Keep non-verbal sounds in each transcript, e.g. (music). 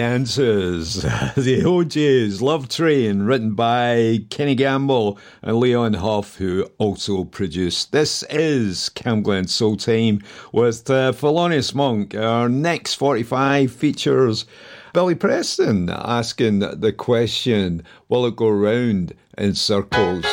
Dances, (laughs) the O'Jays, Love Train, written by Kenny Gamble and Leon Huff, who also produced. This is Cam Camglen Soul Time with uh, Monk. Our next 45 features Billy Preston asking the question Will it go round in circles?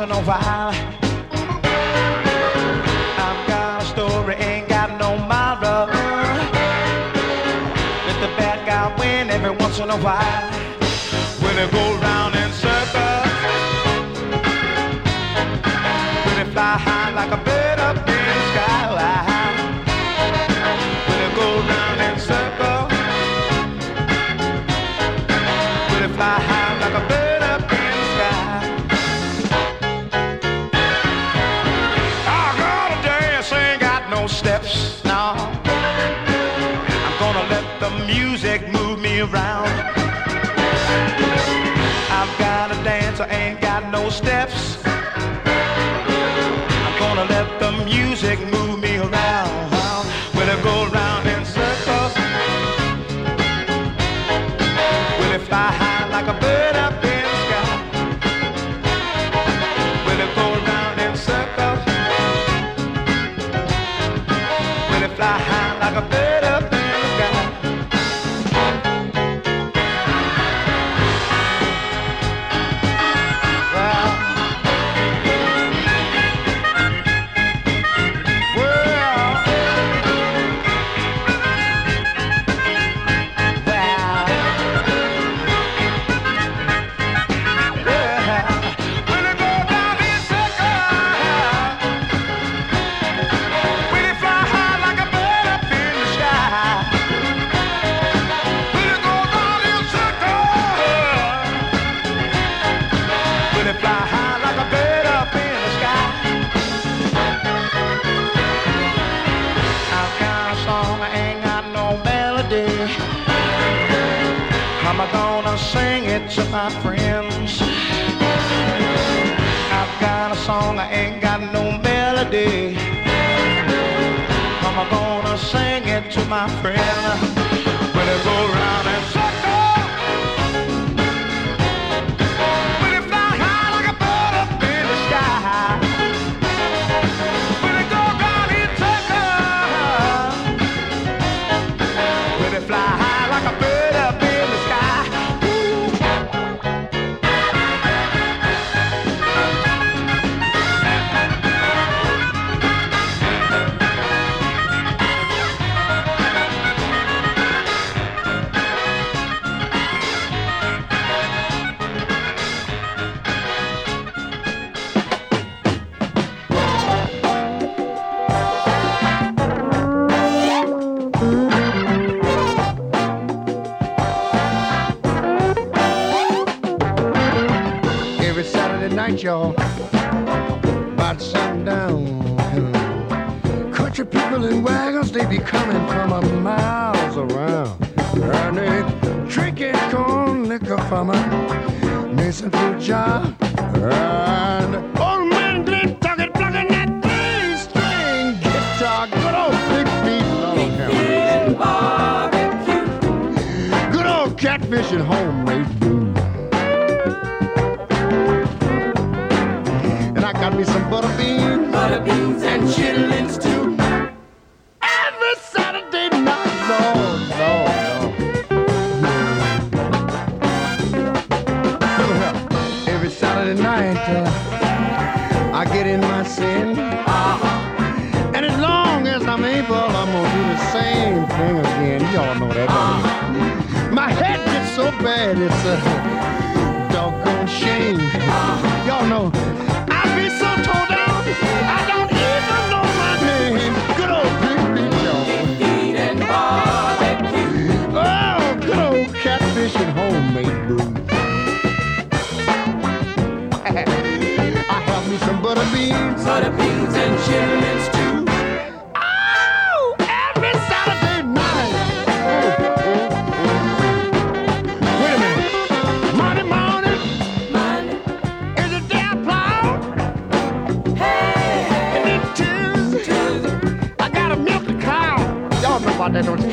In a while. I've got a story, ain't got no moral. Let the bad guy win every once in a while. When it go round station. And I got me some butter beans, butter beans and chitlins too. bad. It's a doggone shame. Y'all know, I've been so torn down, I don't even know my name. Good old Big Pete, y'all. Oh, good old catfish and homemade brew. (laughs) I have me some butter beans. Butter beans and chili Edwards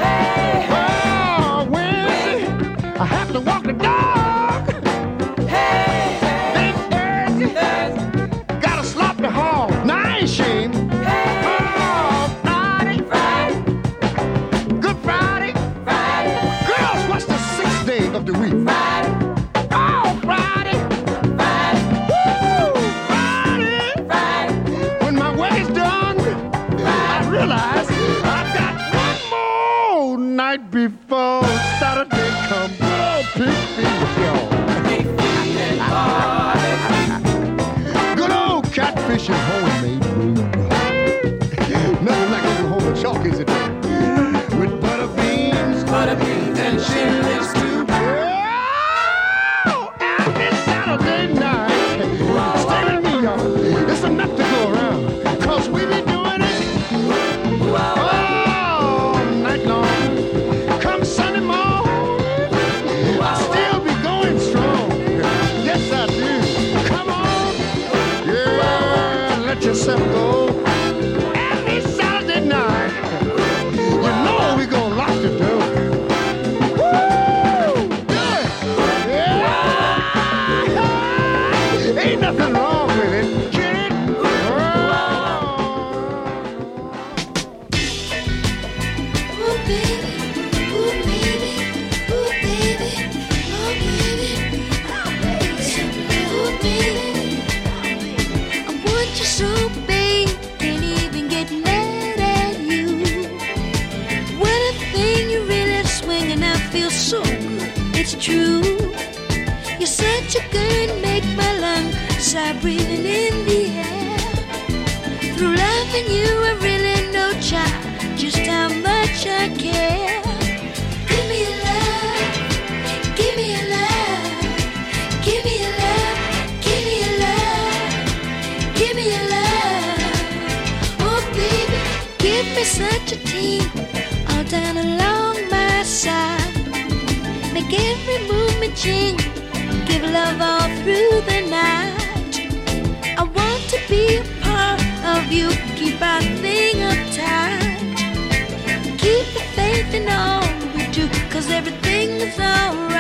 nothing on but you, cause everything is alright.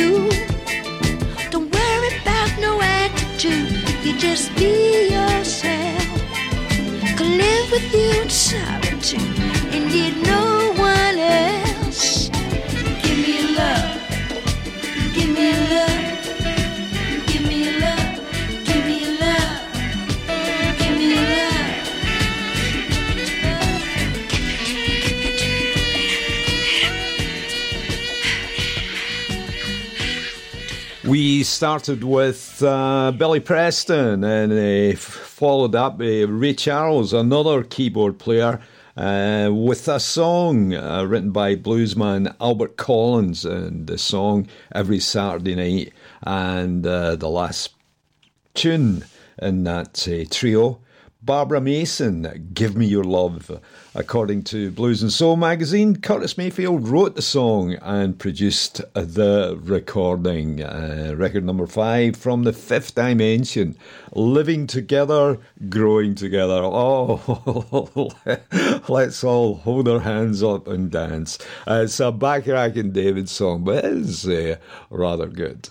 You. Started with uh, Billy Preston and uh, followed up uh, Ray Charles, another keyboard player, uh, with a song uh, written by bluesman Albert Collins, and the song Every Saturday Night. And uh, the last tune in that uh, trio. Barbara Mason, Give Me Your Love. According to Blues and Soul magazine, Curtis Mayfield wrote the song and produced the recording. Uh, record number five from the fifth dimension. Living together, growing together. Oh, (laughs) let's all hold our hands up and dance. Uh, it's a Bacharach and David song, but it is uh, rather good.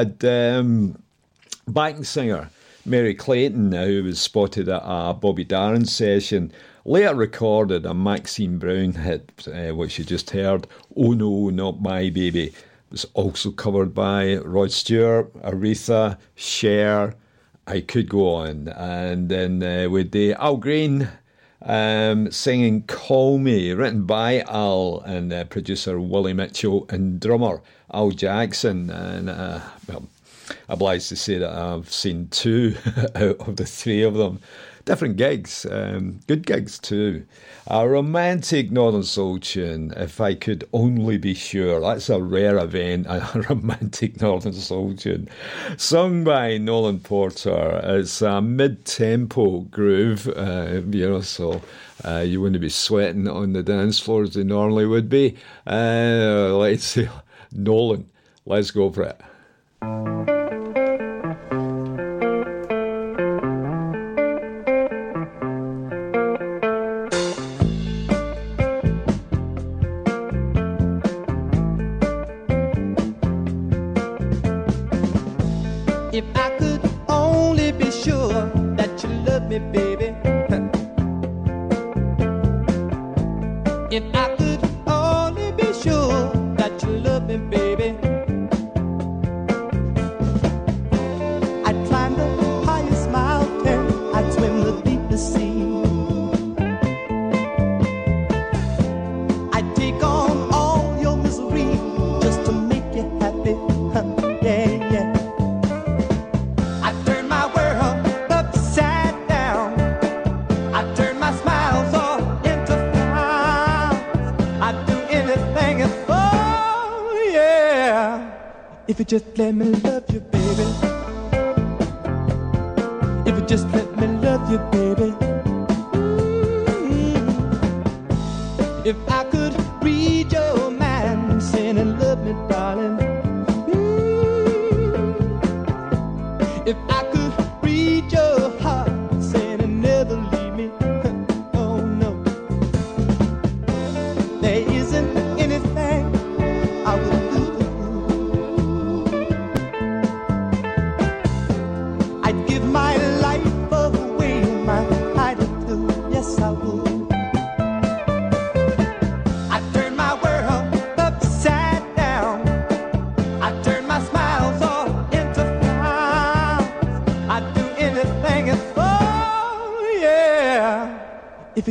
Had um, backing singer Merry Clayton, uh, who was spotted at a Bobby Darin session, later recorded a Maxine Brown hit, uh, which you just heard, Oh No, Not My Baby. It was also covered by Rod Stewart, Aretha, Cher, I could go on. And then uh, with the Al Green um, singing Call Me, written by Al and uh, producer Willie Mitchell and drummer Al Jackson. And uh, well, obliged to say that I've seen two (laughs) out of the three of them. Different gigs, um, good gigs too. A romantic Northern Soul tune, if I could only be sure. That's a rare event, a (laughs) romantic Northern Soul tune. Sung by Nolan Porter. It's a mid tempo groove, uh, you know, so uh, you wouldn't be sweating on the dance floor as they normally would be. Uh, let's see, Nolan, let's go for it.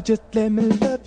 Just let me love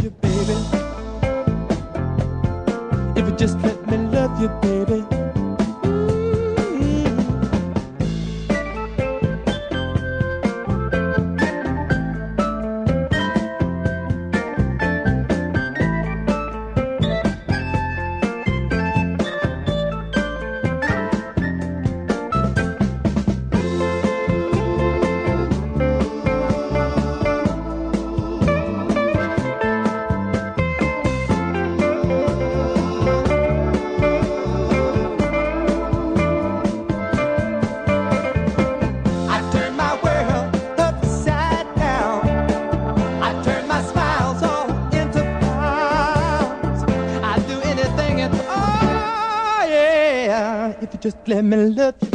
If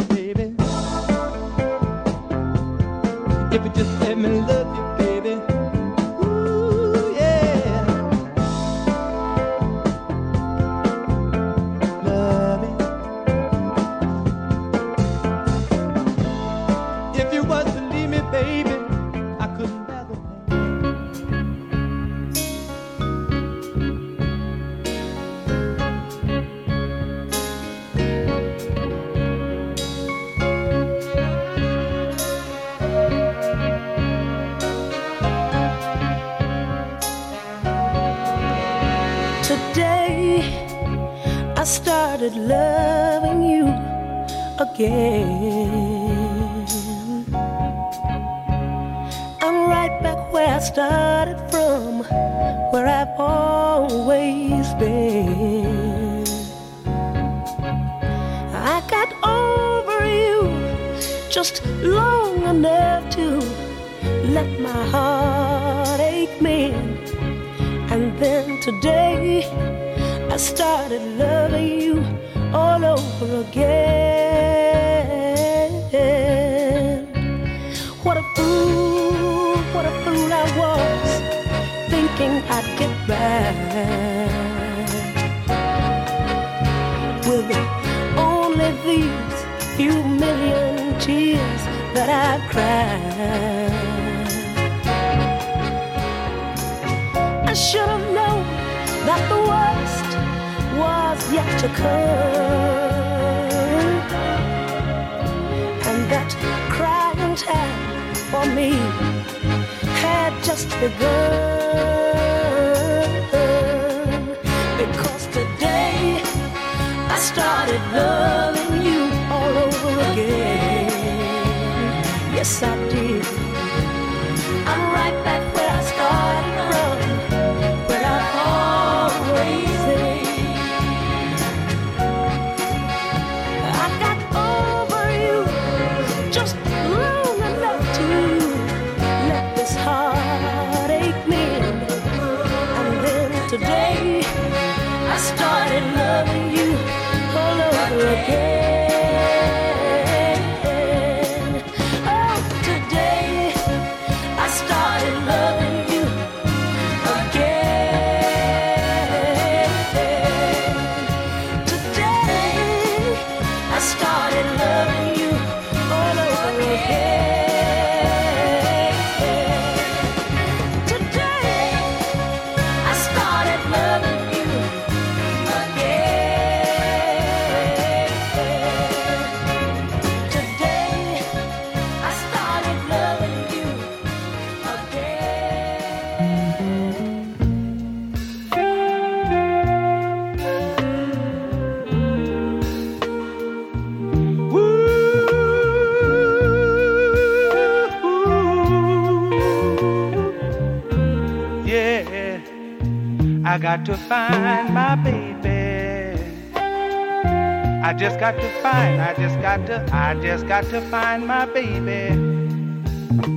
just got to find, I just got to, I just got to find my baby.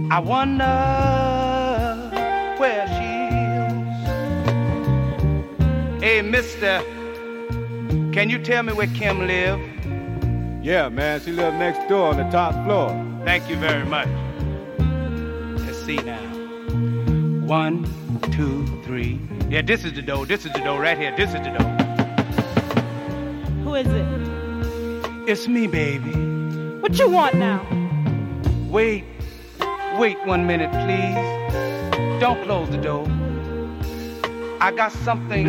I wonder where she is. Hey, mister, can you tell me where Kim live? Yeah, man, she lives next door on the top floor. Thank you very much. Let's see now. One, two, three. Yeah, this is the door. This is the door right here. This is the door. Who is it? It's me, baby. What you want now? Wait, wait one minute, please. Don't close the door. I got something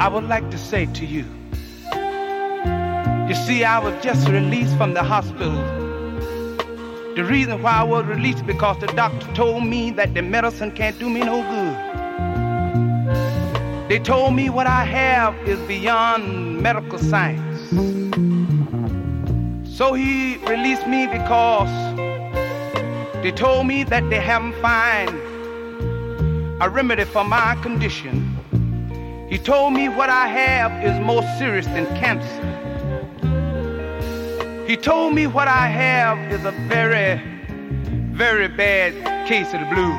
I would like to say to you. You see, I was just released from the hospital. The reason why I was released because the doctor told me that the medicine can't do me no good. They told me what I have is beyond medical science. So he released me because they told me that they haven't found a remedy for my condition. He told me what I have is more serious than cancer. He told me what I have is a very, very bad case of the blues.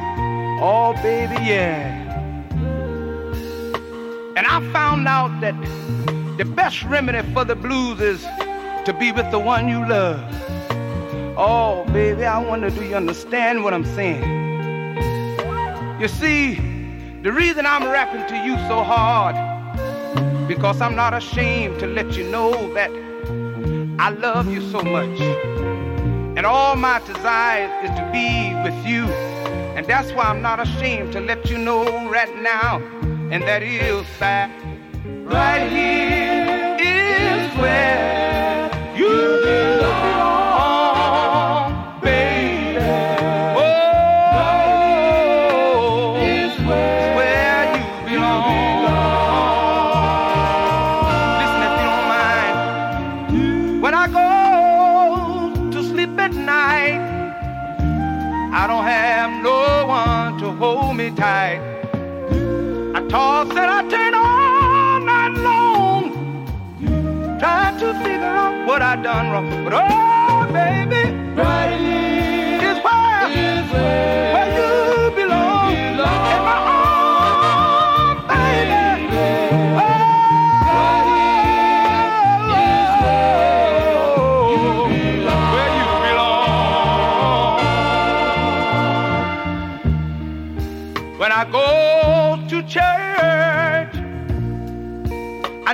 Oh, baby, yeah. And I found out that the best remedy for the blues is to be with the one you love. Oh, baby, I wonder, do you understand what I'm saying? You see, the reason I'm rapping to you so hard, because I'm not ashamed to let you know that I love you so much. And all my desire is to be with you. And that's why I'm not ashamed to let you know right now. And that is that right here is where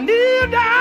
kneel down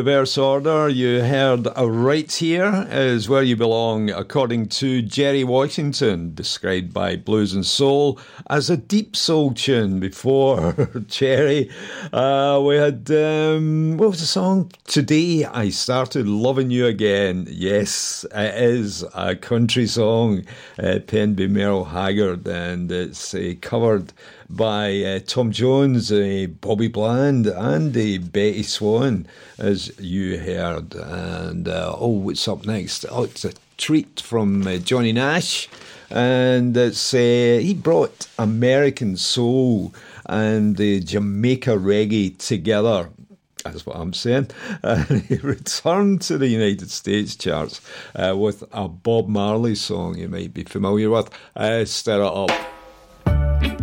Uh, reverse order, you heard Right Here is Where You Belong, according to Jerry Washington, described by Blues and Soul as a deep soul tune. Before (laughs) Jerry, uh, we had, um, what was the song? Today I Started Loving You Again. Yes, it is a country song uh, penned by Merle Haggard, and it's uh, covered by uh, Tom Jones, uh, Bobby Bland, and uh, Bettye Swann, as you heard. And uh, oh, what's up next? Oh, it's a treat from uh, Johnny Nash, and it's uh, he brought American soul and uh, Jamaica reggae together. That's what I'm saying. (laughs) And he returned to the United States charts uh, with a Bob Marley song you might be familiar with. Uh, stir it up.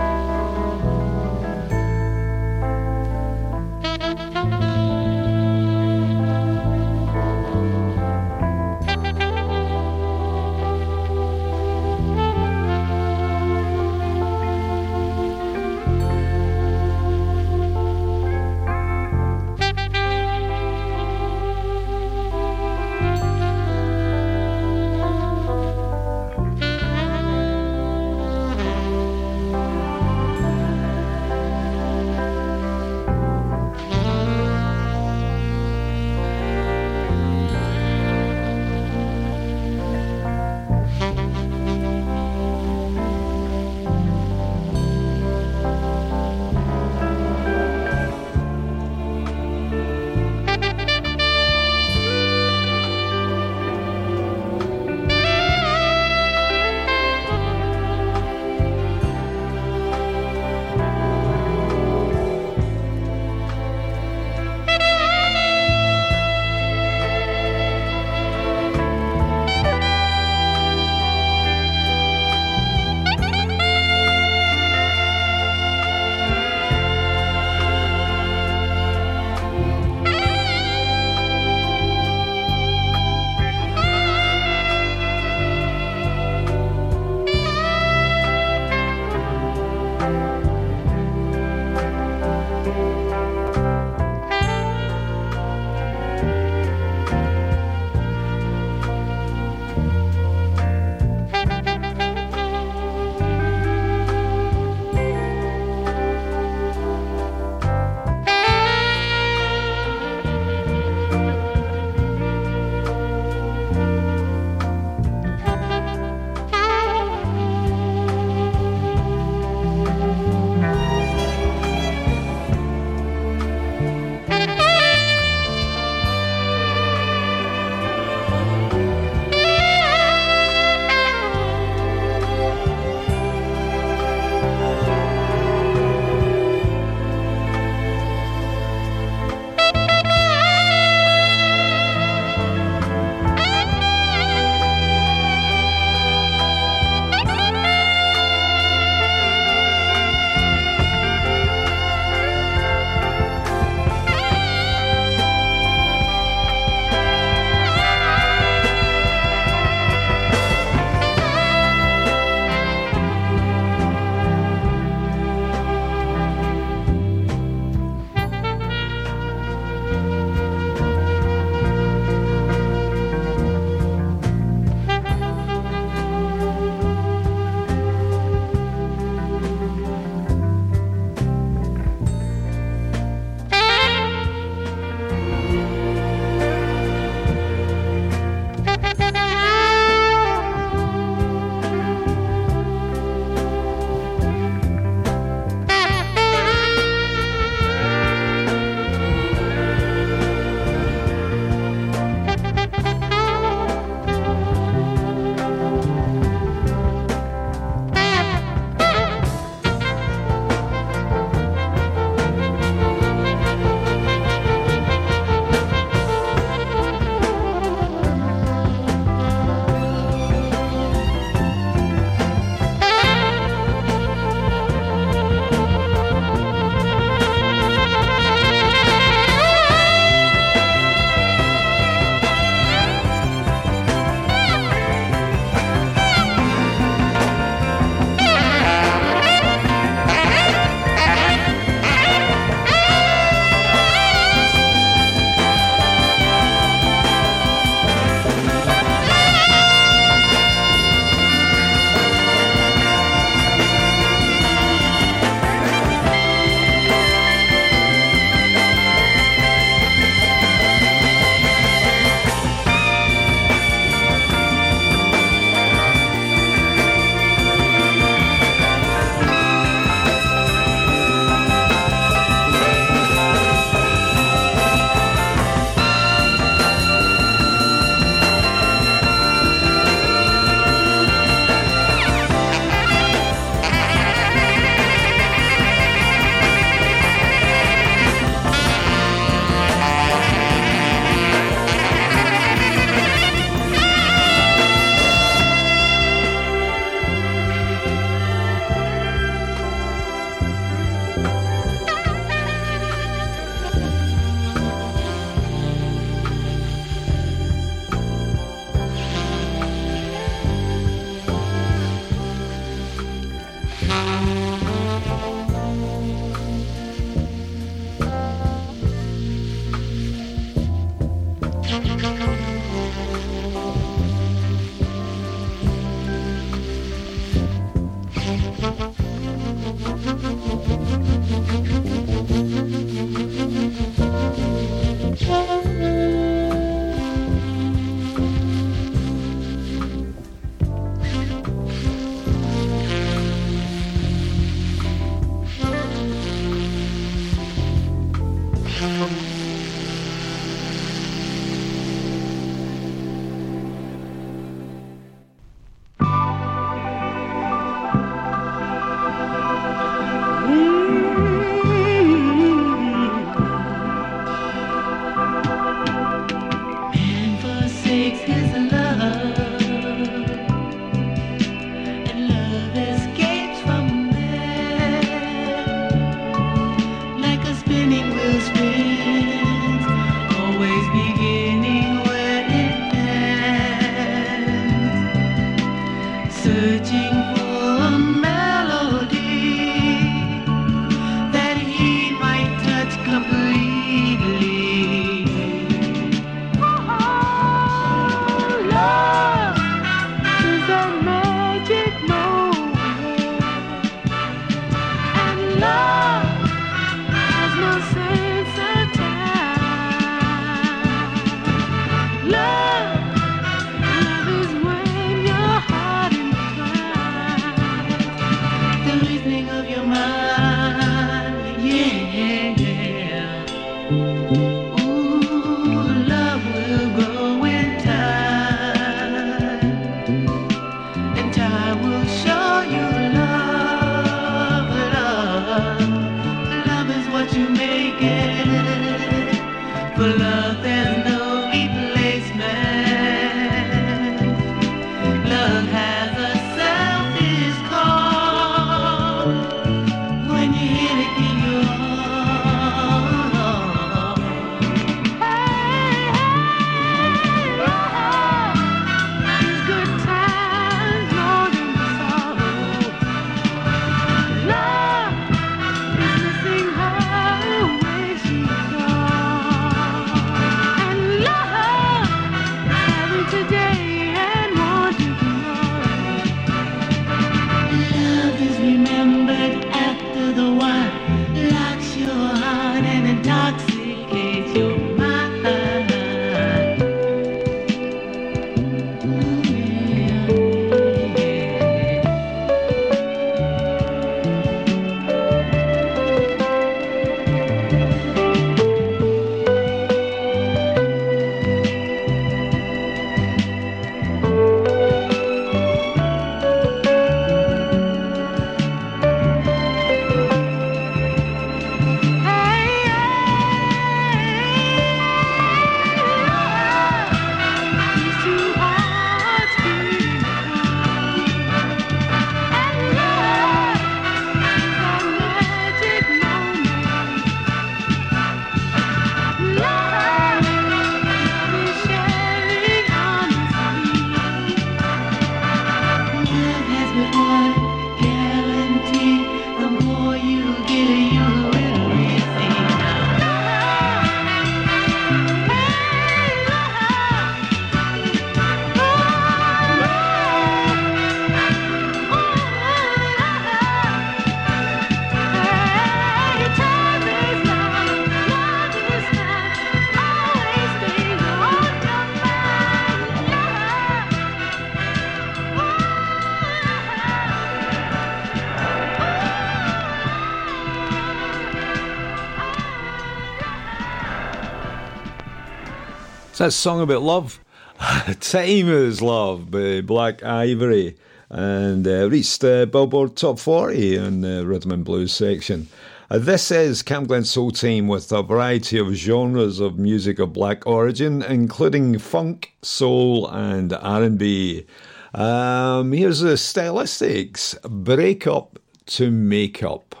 That Song About Love. (laughs) Time is Love by Black Ivory. And uh, reached uh, Billboard Top 40 in the Rhythm and Blues section. Uh, this is Cam Glen Soul Team with a variety of genres of music of black origin, including funk, soul, and R&B. Um, here's the stylistics, break up to make up.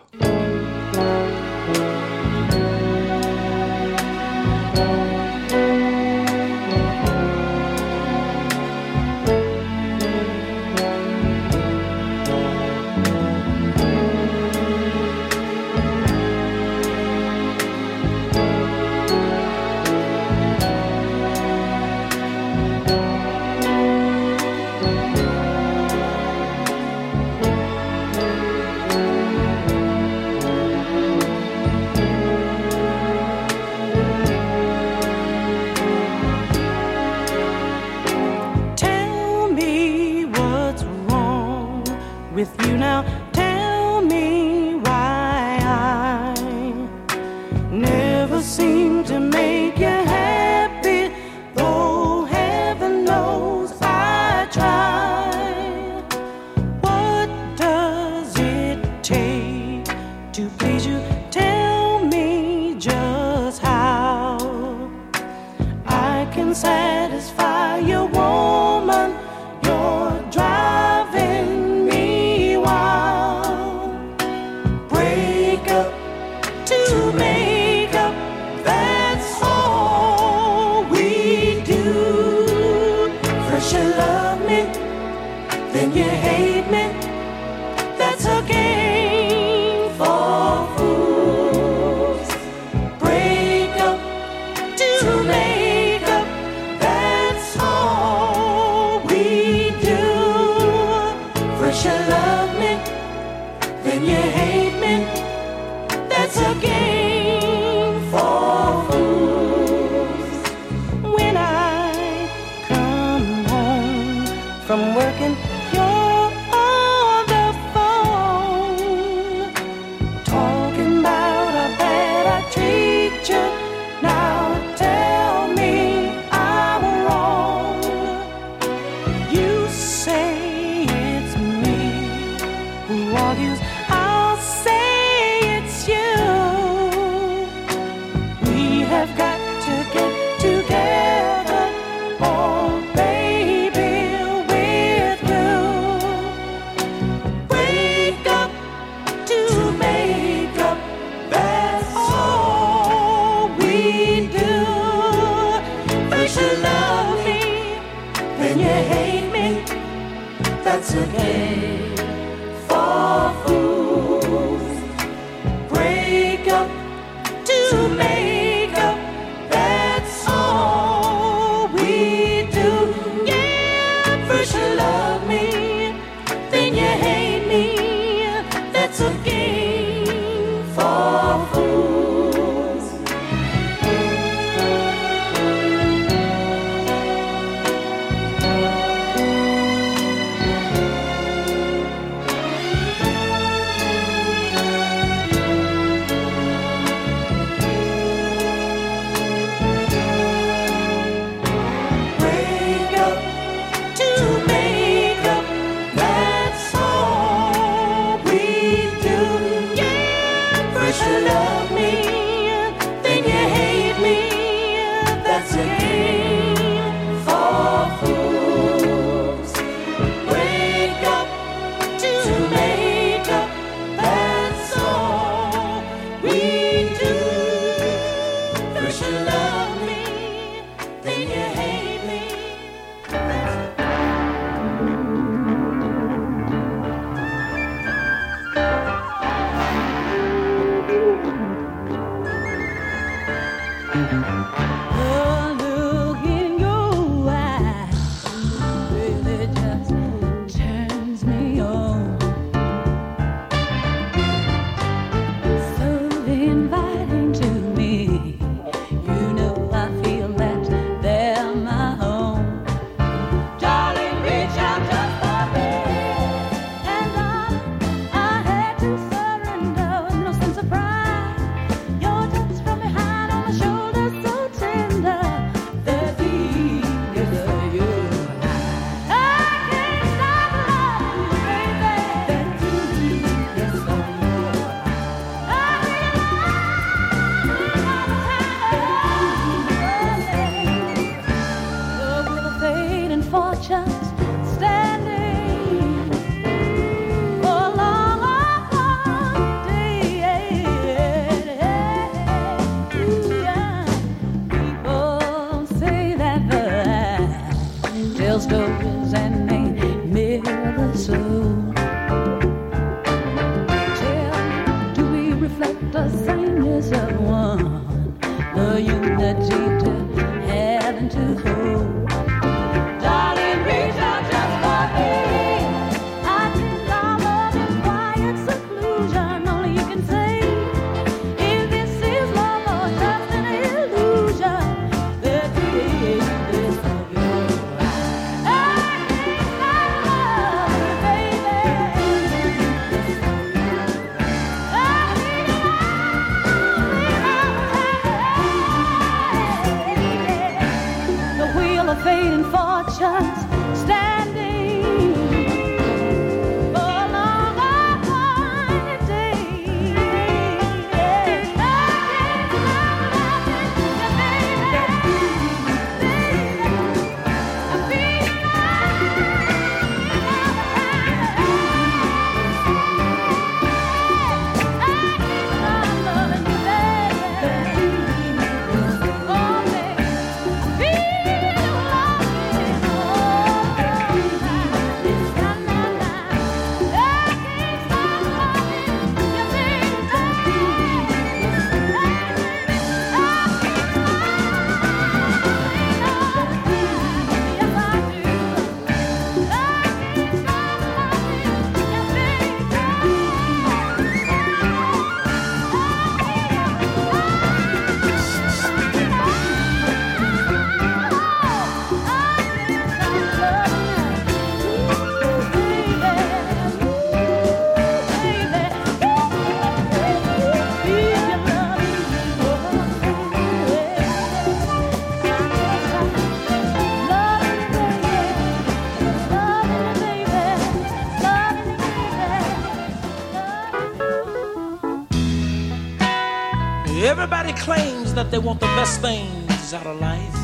They want the best things out of life.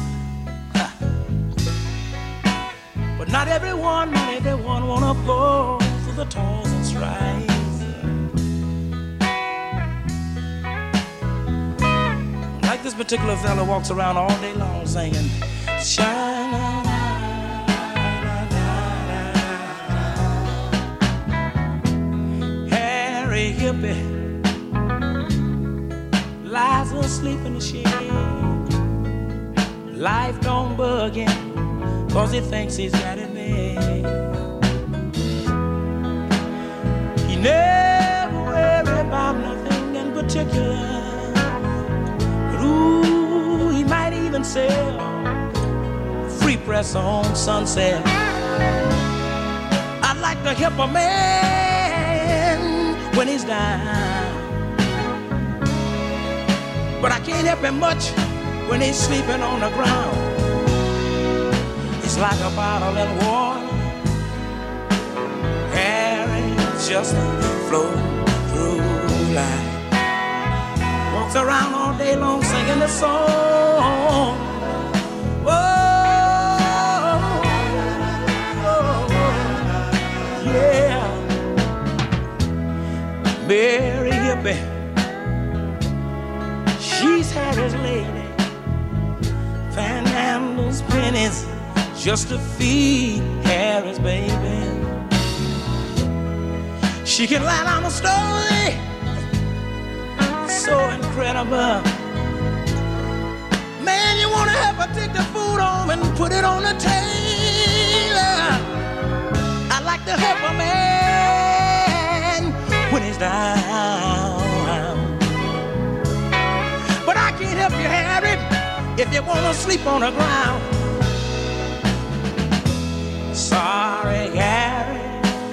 But not everyone, not everyone wanna go through the toils and strife. Like this particular fella walks around all day long singing, shine. Harry Hippie lies asleep in the shade. Life don't bug him, cause he thinks he's got it made. He never worry about nothing in particular. But ooh, he might even sell free press on sunset. I'd like to help a man when he's down. Can't help him much when he's sleeping on the ground. It's like a bottle in water. Harry just float through life. Walks around all day long singing the song. Yeah. Pennies just to feed Harry's baby. She can lie down a story so incredible. Man, you wanna help her take the food home and put it on the table. I like to help a man when he's down. But I can't help you, Harry, if you wanna sleep on the ground. Sorry, Harry.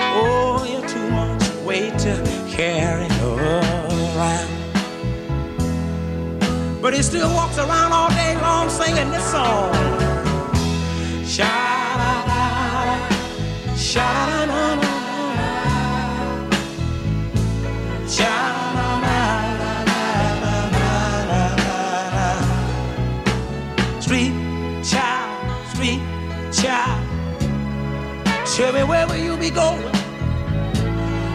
Oh, you're too much weight to carry around. But he still walks around all day long singing this song. Sha-da-da-da, sha-da-da-da-da, sha-da-da-da-da-da-da. Tell me where will you be going?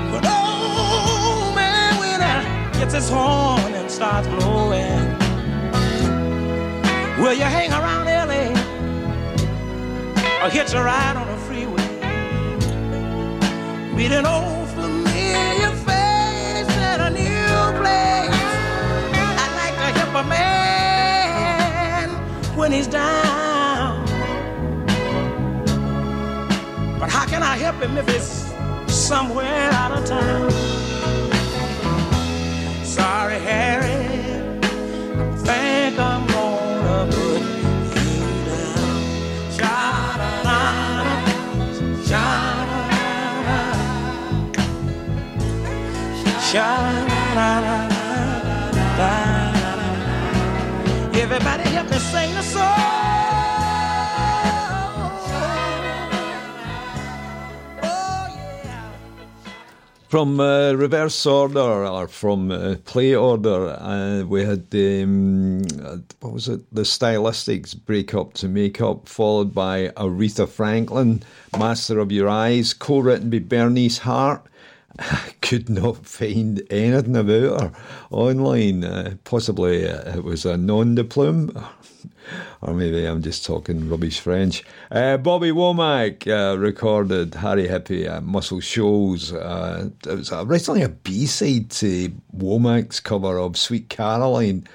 But oh man, when I gets his horn and starts blowing, will you hang around LA or hitch a ride on the freeway? Meet an old familiar face at a new place. I like to help a man when he's down. Help him if it's somewhere out of town? Sorry, Harry. I think I'm gonna put you down. Sha-da-da-da, sha-da-da-da, sha-da-da-da-da-da. Everybody help me sing the song. From uh, reverse order or from uh, play order, uh, we had um, what was it? The Stylistics break up to make up, followed by Aretha Franklin, Master of Your Eyes, co-written by Bernice Hart. I (laughs) could not find anything about her online. Uh, possibly uh, it was a non de plume, or maybe I'm just talking rubbish French. Uh, Bobby Womack uh, recorded Harry Hippie at Muscle Shoals. Uh, it was originally a B side to Womack's cover of Sweet Caroline.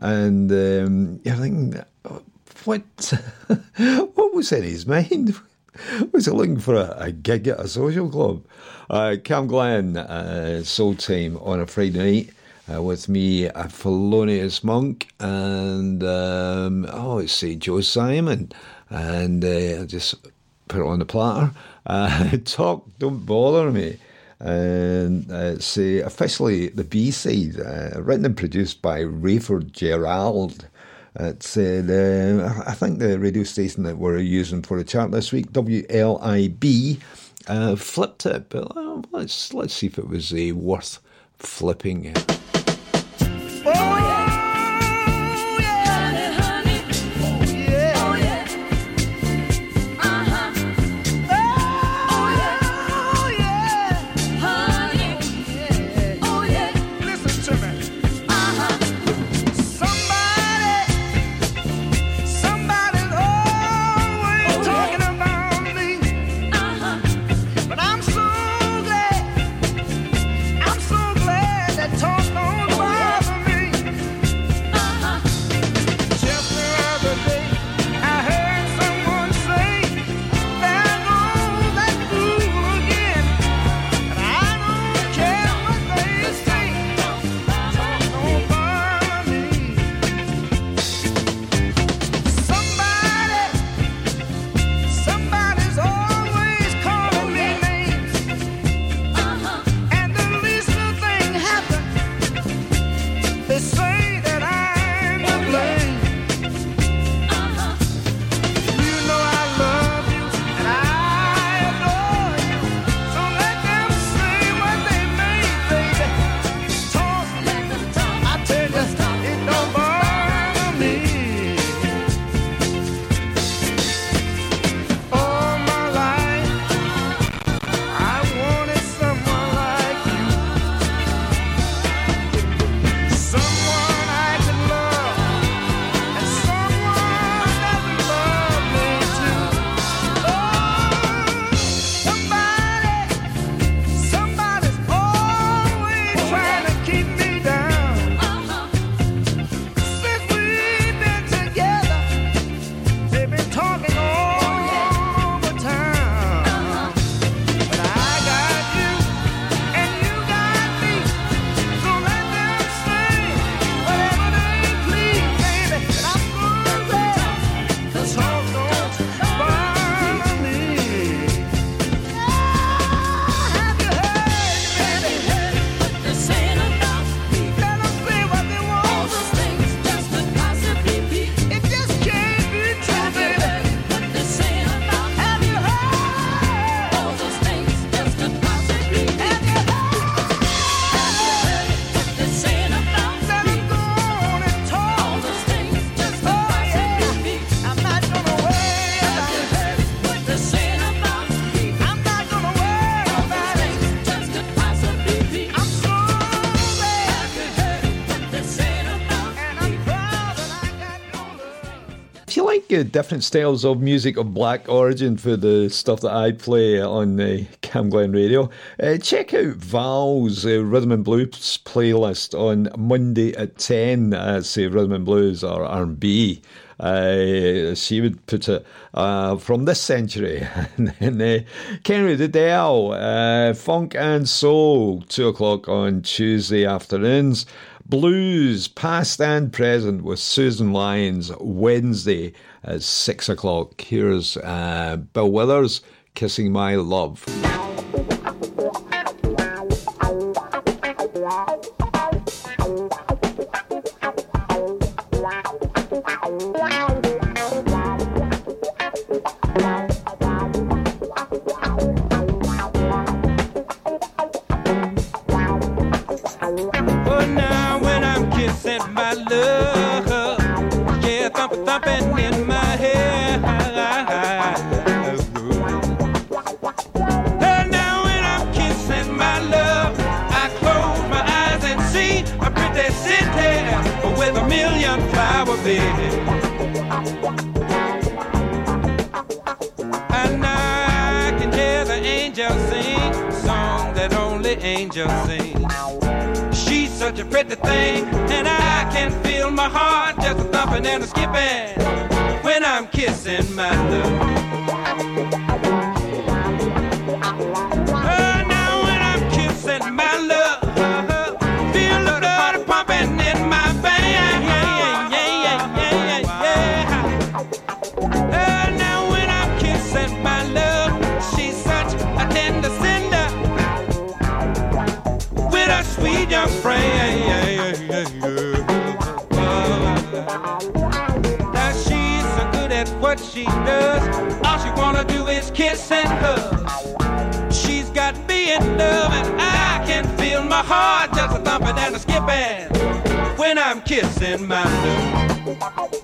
And um, you're thinking, what, (laughs) what was in his mind? (laughs) was he looking for a, a gig at a social club? Uh, Cam Glen, uh, Soul Time on a Friday night. Uh, with me, a Felonious Monk, and um, oh, it's uh, Joe Simon, and uh, just put it on the platter. (laughs) Uh, Talk, don't bother me, and uh, it's uh, officially the B side, uh, written and produced by Raeford Gerald. It's uh, I think the radio station that we're using for the chart this week, WLIB, uh, flipped it. But uh, let's let's see if it was uh, worth flipping. Uh, different styles of music of black origin for the stuff that I play on uh, Cam Glen Radio. Uh, check out Val's uh, Rhythm and Blues playlist on Monday at 10. Uh, say Rhythm and Blues or R&B. Uh, she would put it uh, from this century. (laughs) and then uh, Kenry Liddell, uh, Funk and Soul, 2 o'clock on Tuesday afternoons. Blues, past and present, with Susan Lyons, Wednesday at 6 o'clock. Here's uh, Bill Withers, Kissing My Love. Now when I'm kissing my love, yeah, thumping, thumping in my angels sing. Song that only angel sings She's such a pretty thing, and I can feel my heart just a thumping and a skipping when I'm kissing my love. Now she's so good at what she does. All she wanna do is kiss and hug. She's got me in love, and I can feel my heart just thumping and skipping when I'm kissing my love.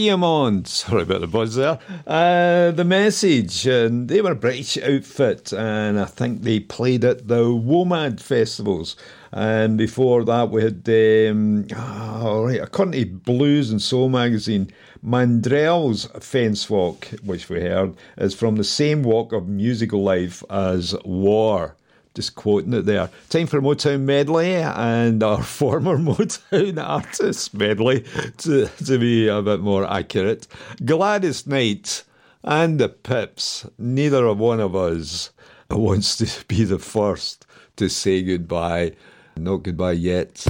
Siamon, (laughs) sorry about the buzz there. Uh, the message, and they were a British outfit, and I think they played at the WOMAD festivals. And before that, we had, um, oh, right, according to Blues and Soul magazine, Mandrill's Fence Walk, which we heard, is from the same walk of musical life as War. Just quoting it there. Time for Motown medley and our (laughs) former Motown artist medley to, to be a bit more accurate. Gladys Knight and the Pips. Neither of one of us (laughs) wants to be the first to say goodbye. Not goodbye yet.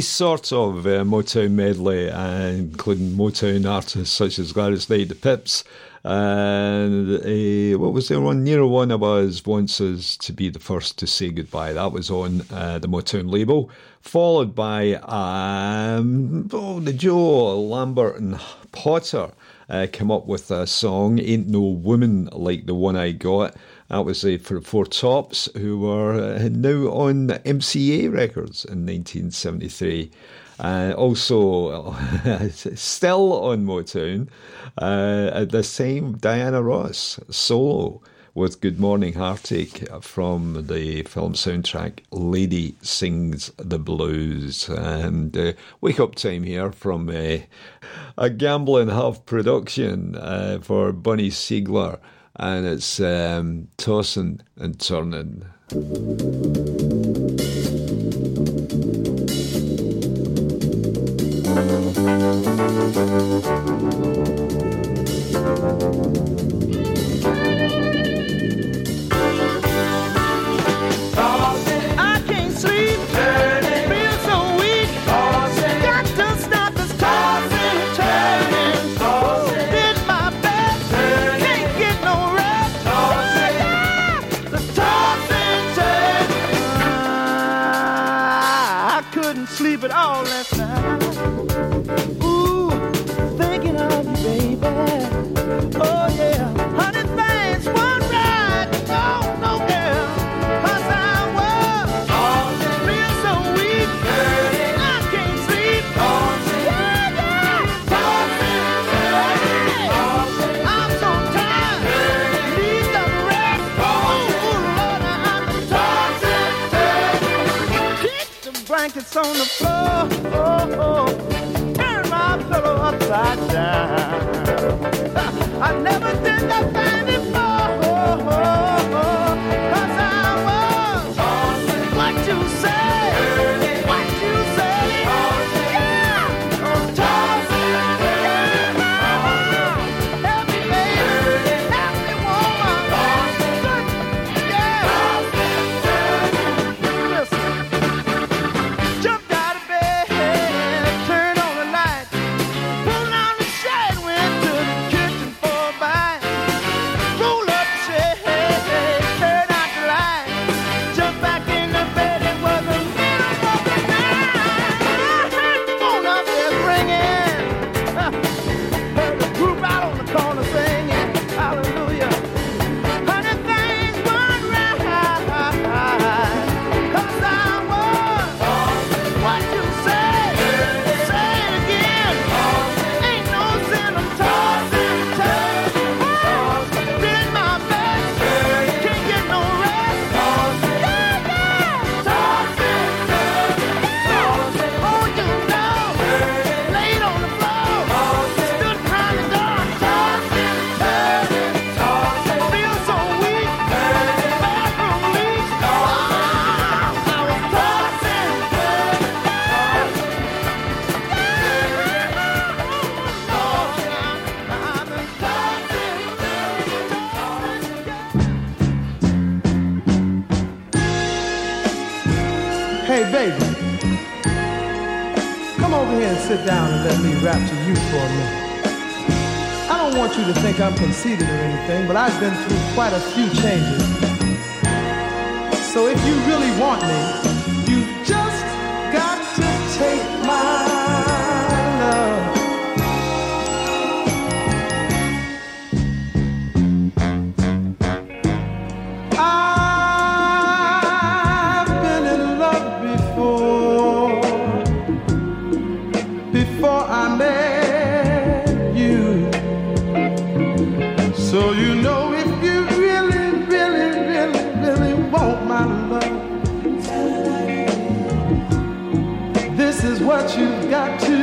Sort of uh, Motown medley, uh, including Motown artists such as Gladys Knight, the Pips, And uh, what was the one? Neither one of us wants us to be the first to say goodbye. That was on uh, the Motown label, followed by um, oh, the Joe Lambert and Potter uh, came up with a song, Ain't No Woman Like the One I Got. That was uh, for Four Tops, who were uh, now on MCA Records in 1973. Uh, also, (laughs) still on Motown, uh, at this time, Diana Ross solo with Good Morning Heartache from the film soundtrack Lady Sings the Blues. And uh, wake up time here from uh, a Gamble and Huff production uh, for Bunny Sigler, and it's um, Tossing and Turning. On the floor. Oh, oh, oh. Turn my pillow upside down. (laughs) I never did that conceited or anything, but I've been through quite a few changes. So if you really want me, you've got to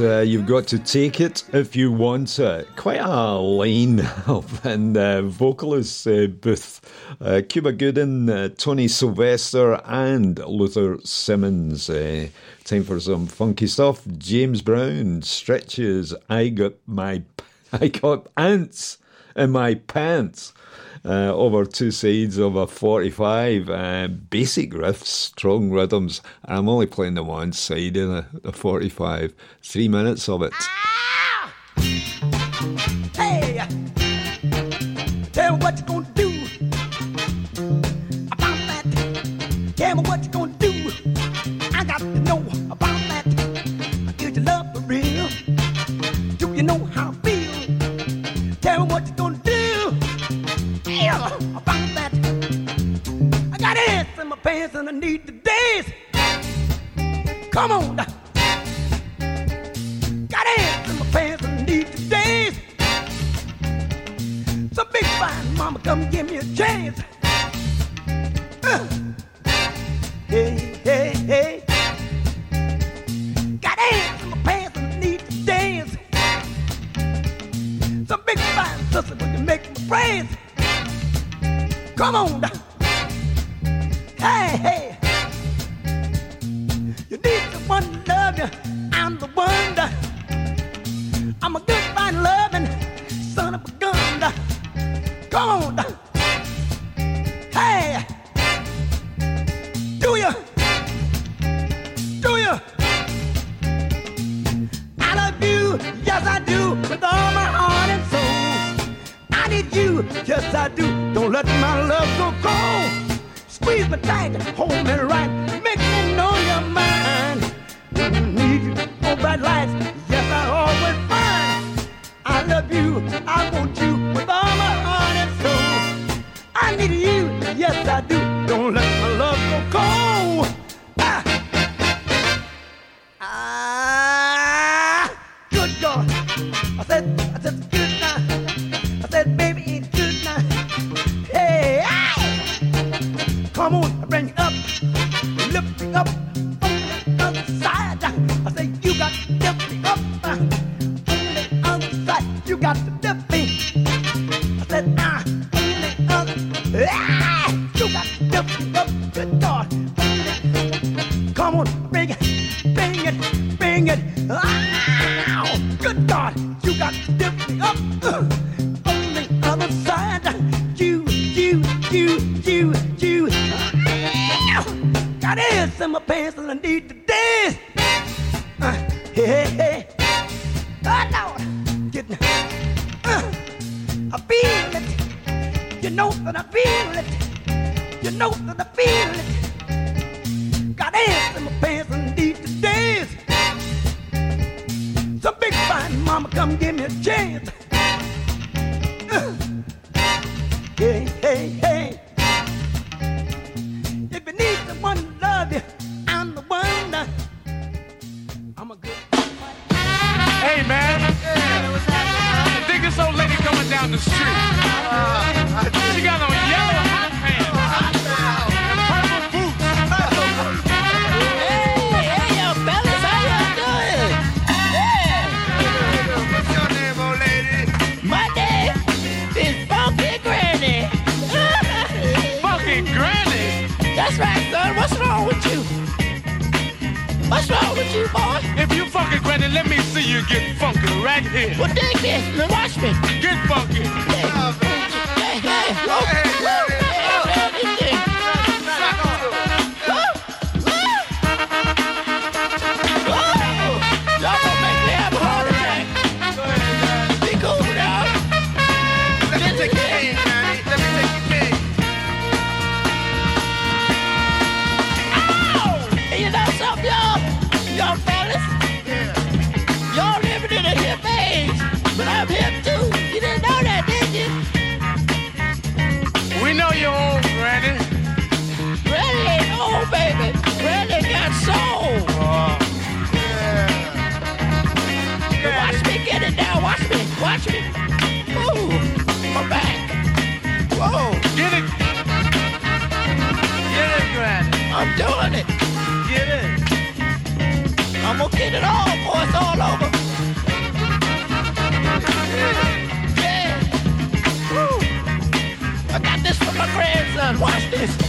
uh, you've got to take it if you want it. Quite a line of and uh, vocalists uh, uh, Cuba Gooding, uh, Tony Silvester, and Luther Simmons. time for some funky stuff. James Brown stretches. I got my, (laughs) I got ants in my pants uh, over two sides of a 45, uh, basic riffs, strong rhythms. I'm only playing the one side in a, a 45, three minutes of it. Ah! Hey! Tell what you gonna pants and I need the dance. Come on. Watch me. Ooh, my back. Whoa. Get it. Get it, Granny. I'm doing it. Get it. I'm gonna get it all before it's all over. Yeah. yeah. Woo. I got this for my grandson. Watch this.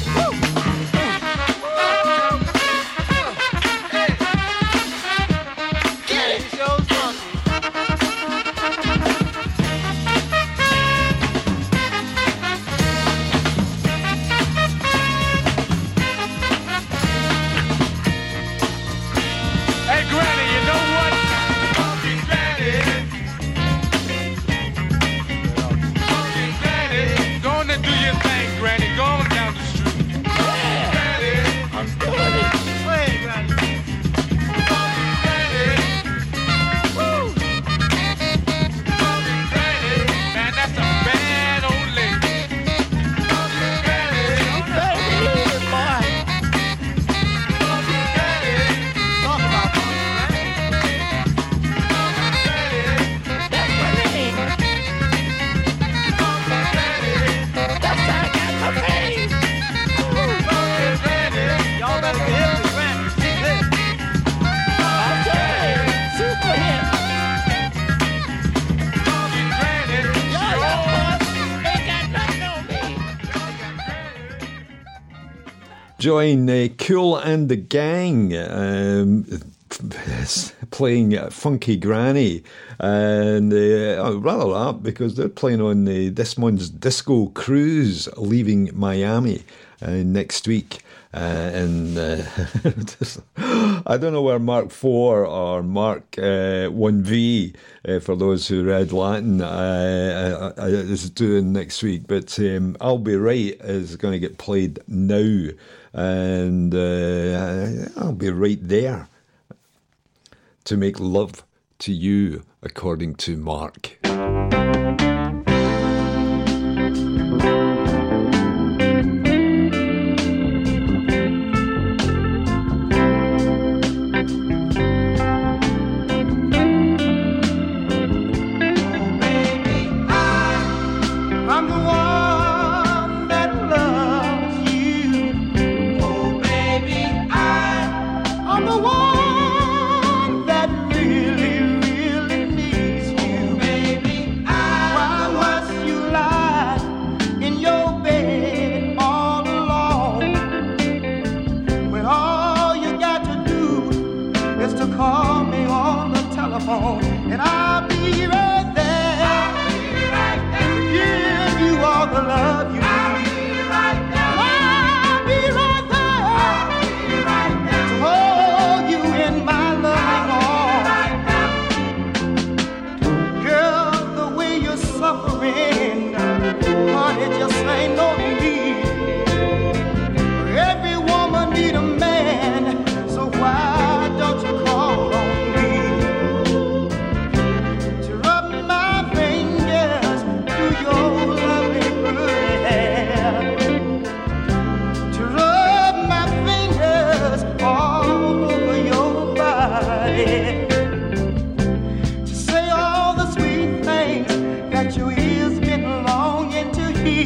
Join uh, Kool and the Gang um, (laughs) playing uh, Funky Granny. And uh, I'd rather that because they're playing on the, this month's Disco Cruise leaving Miami uh, next week. Uh, and uh, (laughs) I don't know where Mark 4 or Mark uh, IV, uh, for those who read Latin, uh, uh, uh, is doing next week. But um, I'll Be Right is going to get played now. And uh, I'll be right there to make love to you, according to Mark.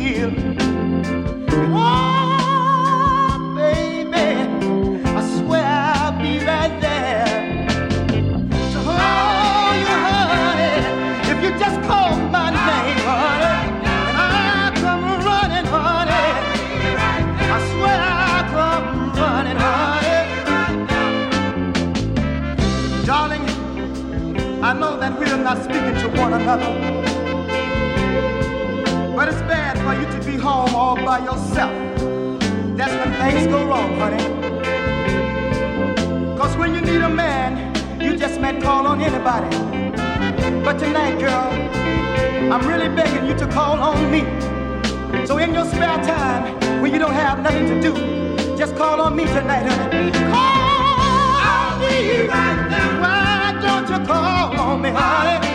Hear. Oh, baby, I swear I'll be right there. To hold oh, you, honey, if you just call my name, honey, I come running, honey. I swear I come running, honey. Darling, I know that we're not speaking to one another, for you to be home all by yourself. That's when things go wrong, honey. Cause when you need a man, you just might call on anybody. But tonight, girl, I'm really begging you to call on me. So in your spare time, when you don't have nothing to do, just call on me tonight, honey. Call be right there. Why don't you call on me, honey?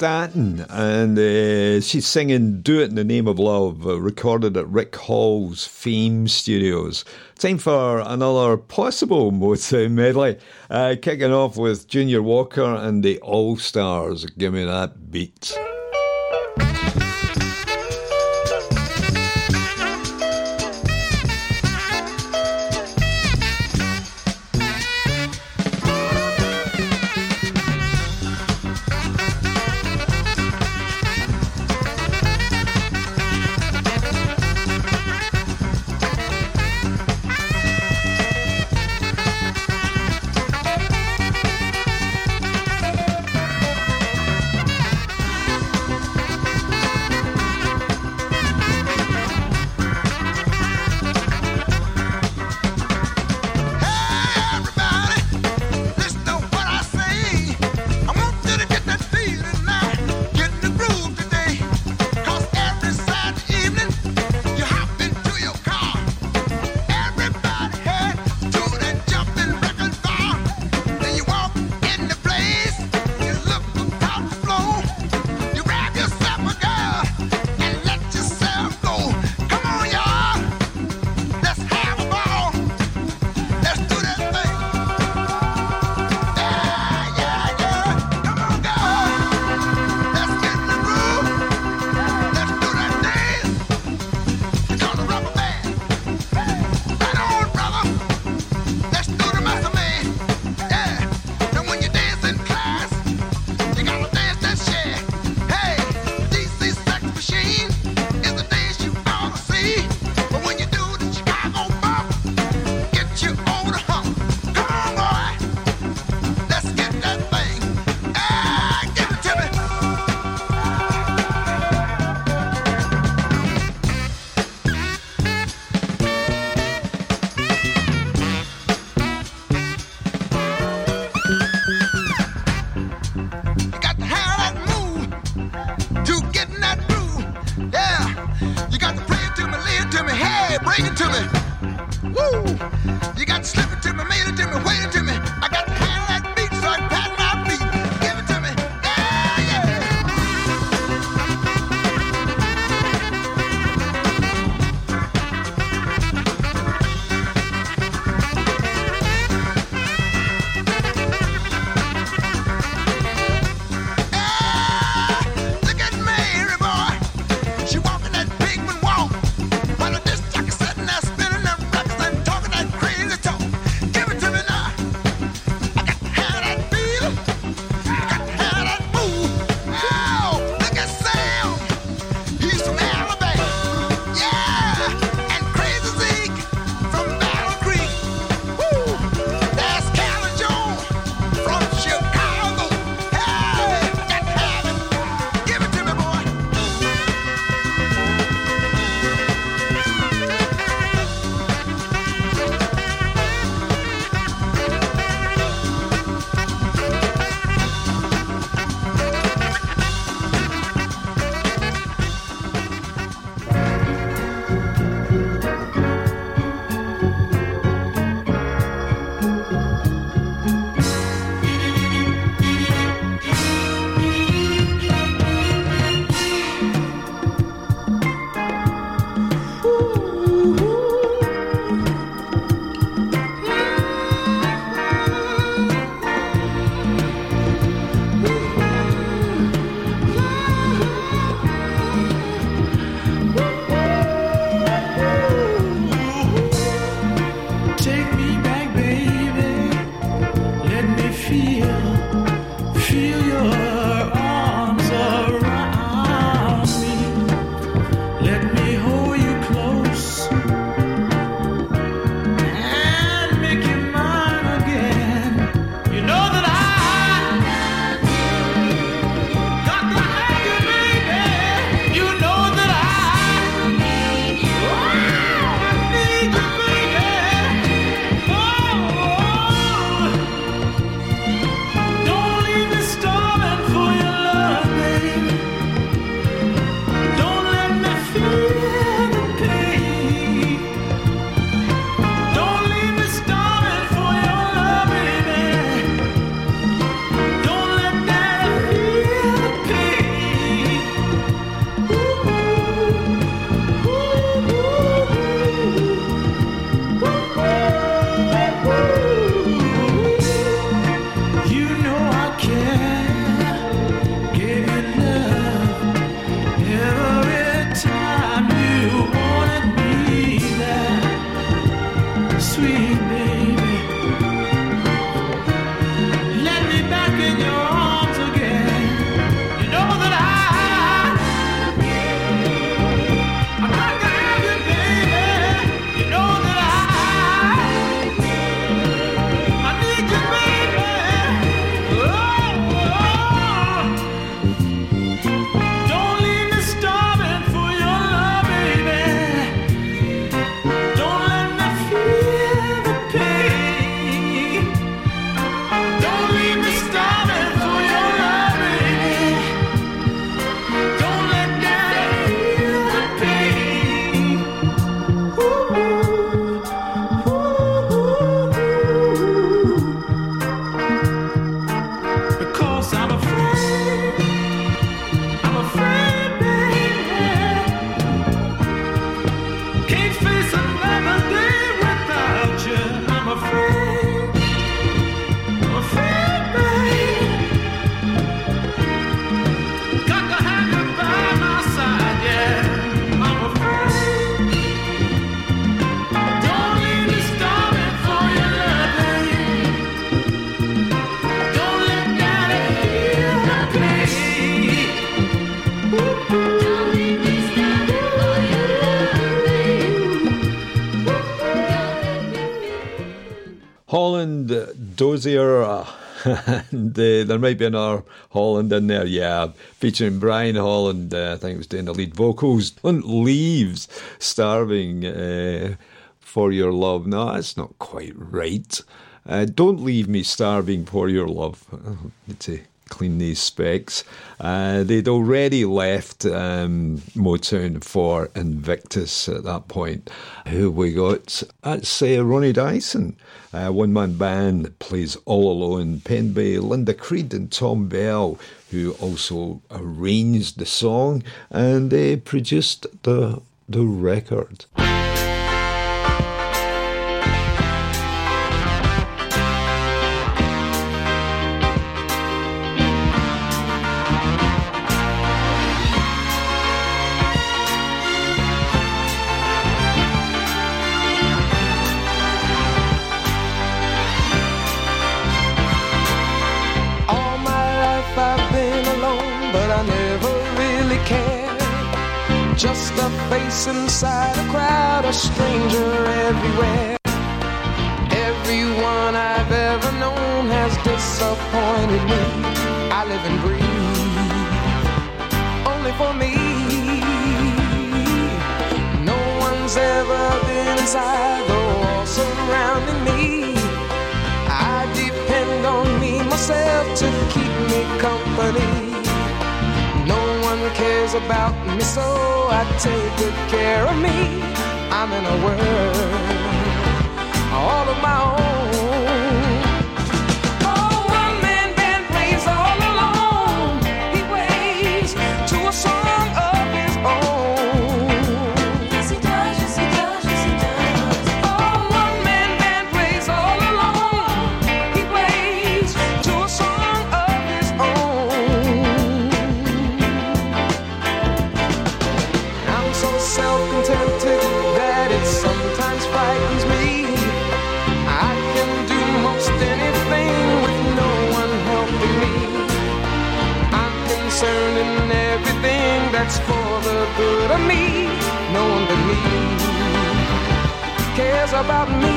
Staton, and uh, she's singing Do It in the Name of Love, uh, recorded at Rick Hall's Fame Studios. Time for another possible Motown medley, uh, kicking off with Junior Walker and the All Stars. Give me that beat. Holland Dozier. uh, (laughs) and uh, there might be another Holland in there, yeah, featuring Brian Holland. Uh, I think it was doing the lead vocals. Don't leaves starving uh, for your love. No, that's not quite right. Uh, don't leave me starving for your love. I need to clean these specs. Uh, they'd already left um, Motown for Invictus at that point. Who we got? That's uh, Ronnie Dyson, uh, one man band plays all alone, penned by Linda Creed and Thom Bell, who also arranged the song and uh, produced the the record. Inside a crowd, a stranger everywhere. Everyone I've ever known has disappointed me. I live and breathe only for me. No one's ever been inside the walls surrounding me. I depend on me myself to keep me company. Cares about me, so I take good care of me. I'm in a world all of my own. Good of me. No one but me cares about me.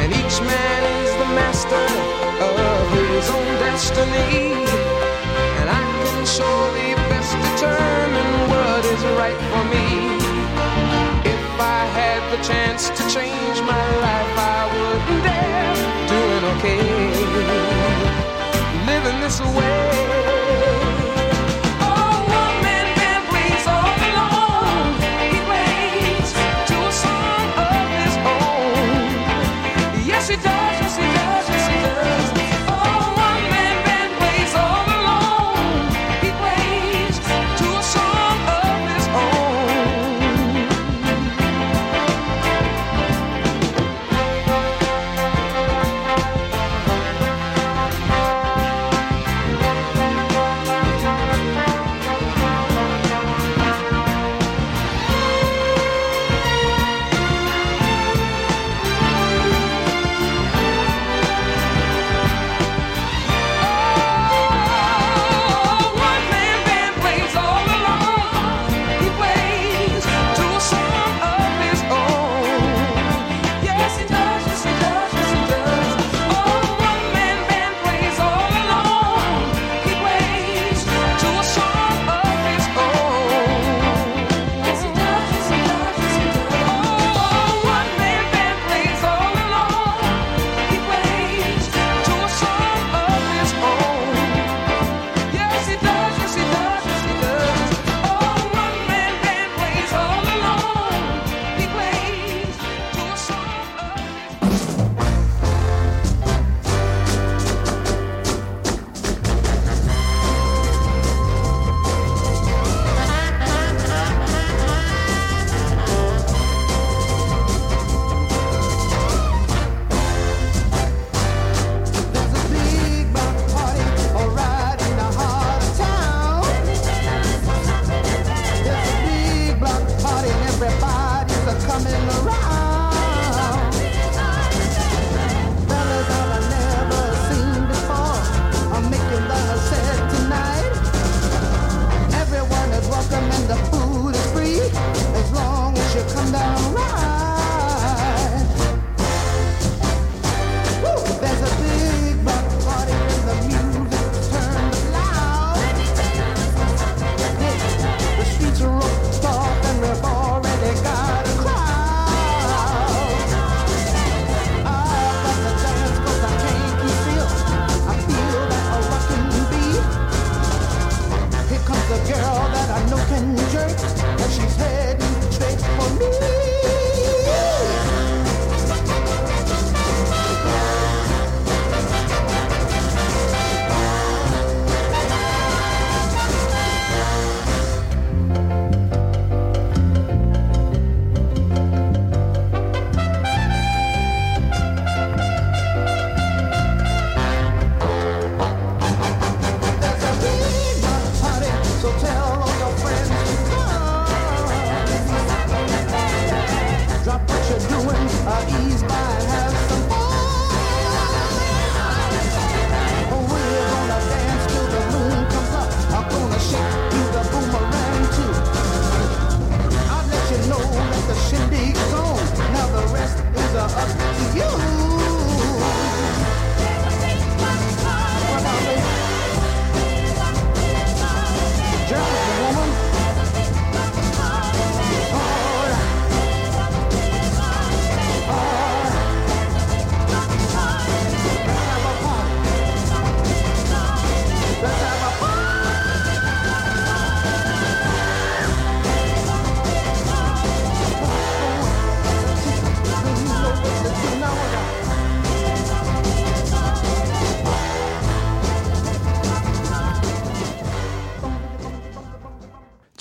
And each man is the master of his own destiny. And I can surely best determine what is right for me. If I had the chance to change my life, I wouldn't dare doing okay, living this way.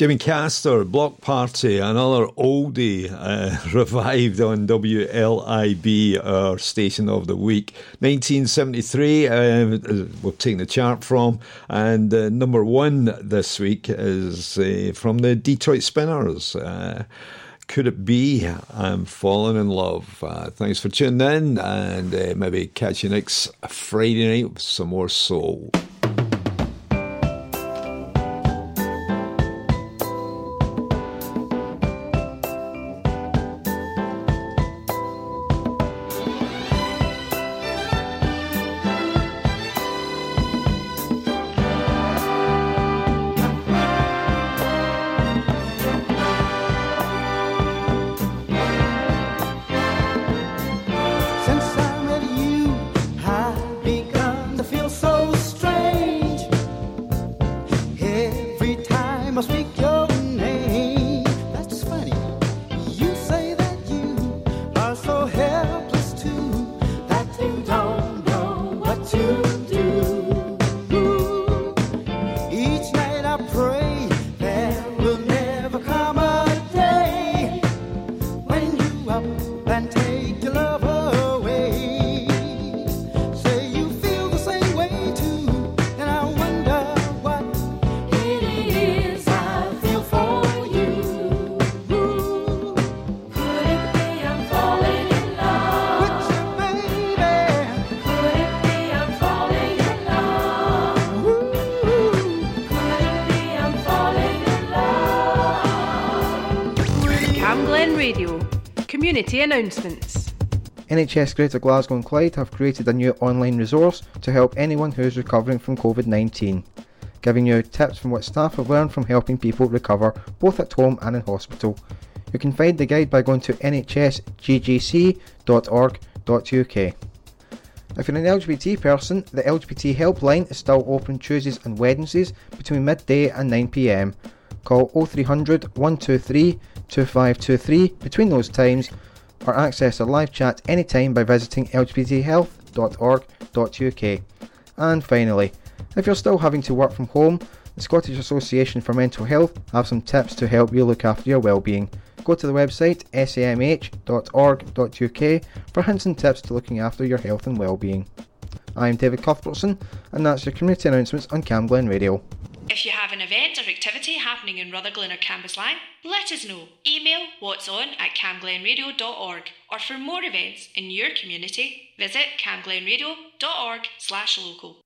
Jimmy Castor, Block Party, another oldie uh, (laughs) revived on WLIB, our station of the week. 1973, uh, we're taking the chart from, and uh, number one this week is uh, from the Detroit Spinners. Uh, could it be I'm falling in love? Uh, thanks for tuning in, and uh, maybe catch you next Friday night with some more soul. NHS Greater Glasgow and Clyde have created a new online resource to help anyone who is recovering from COVID 19, giving you tips from what staff have learned from helping people recover both at home and in hospital. You can find the guide by going to nhsggc.org.uk. If you're an LGBT person, the LGBT helpline is still open Tuesdays and Wednesdays between midday and 9pm. Call 0300 123 2523 between those times or access a live chat anytime by visiting lgbthealth.org.uk. And finally, if you're still having to work from home, the Scottish Association for Mental Health have some tips to help you look after your well-being. Go to the website samh.org.uk for hints and tips to looking after your health and well-being. I'm David Cuthbertson, and that's your community announcements on Cam Glen Radio. If you have an event or activity happening in Rutherglen or Cambuslang, let us know. Email what's on at camglenradio.org or for more events in your community, visit camglenradio.org slash local.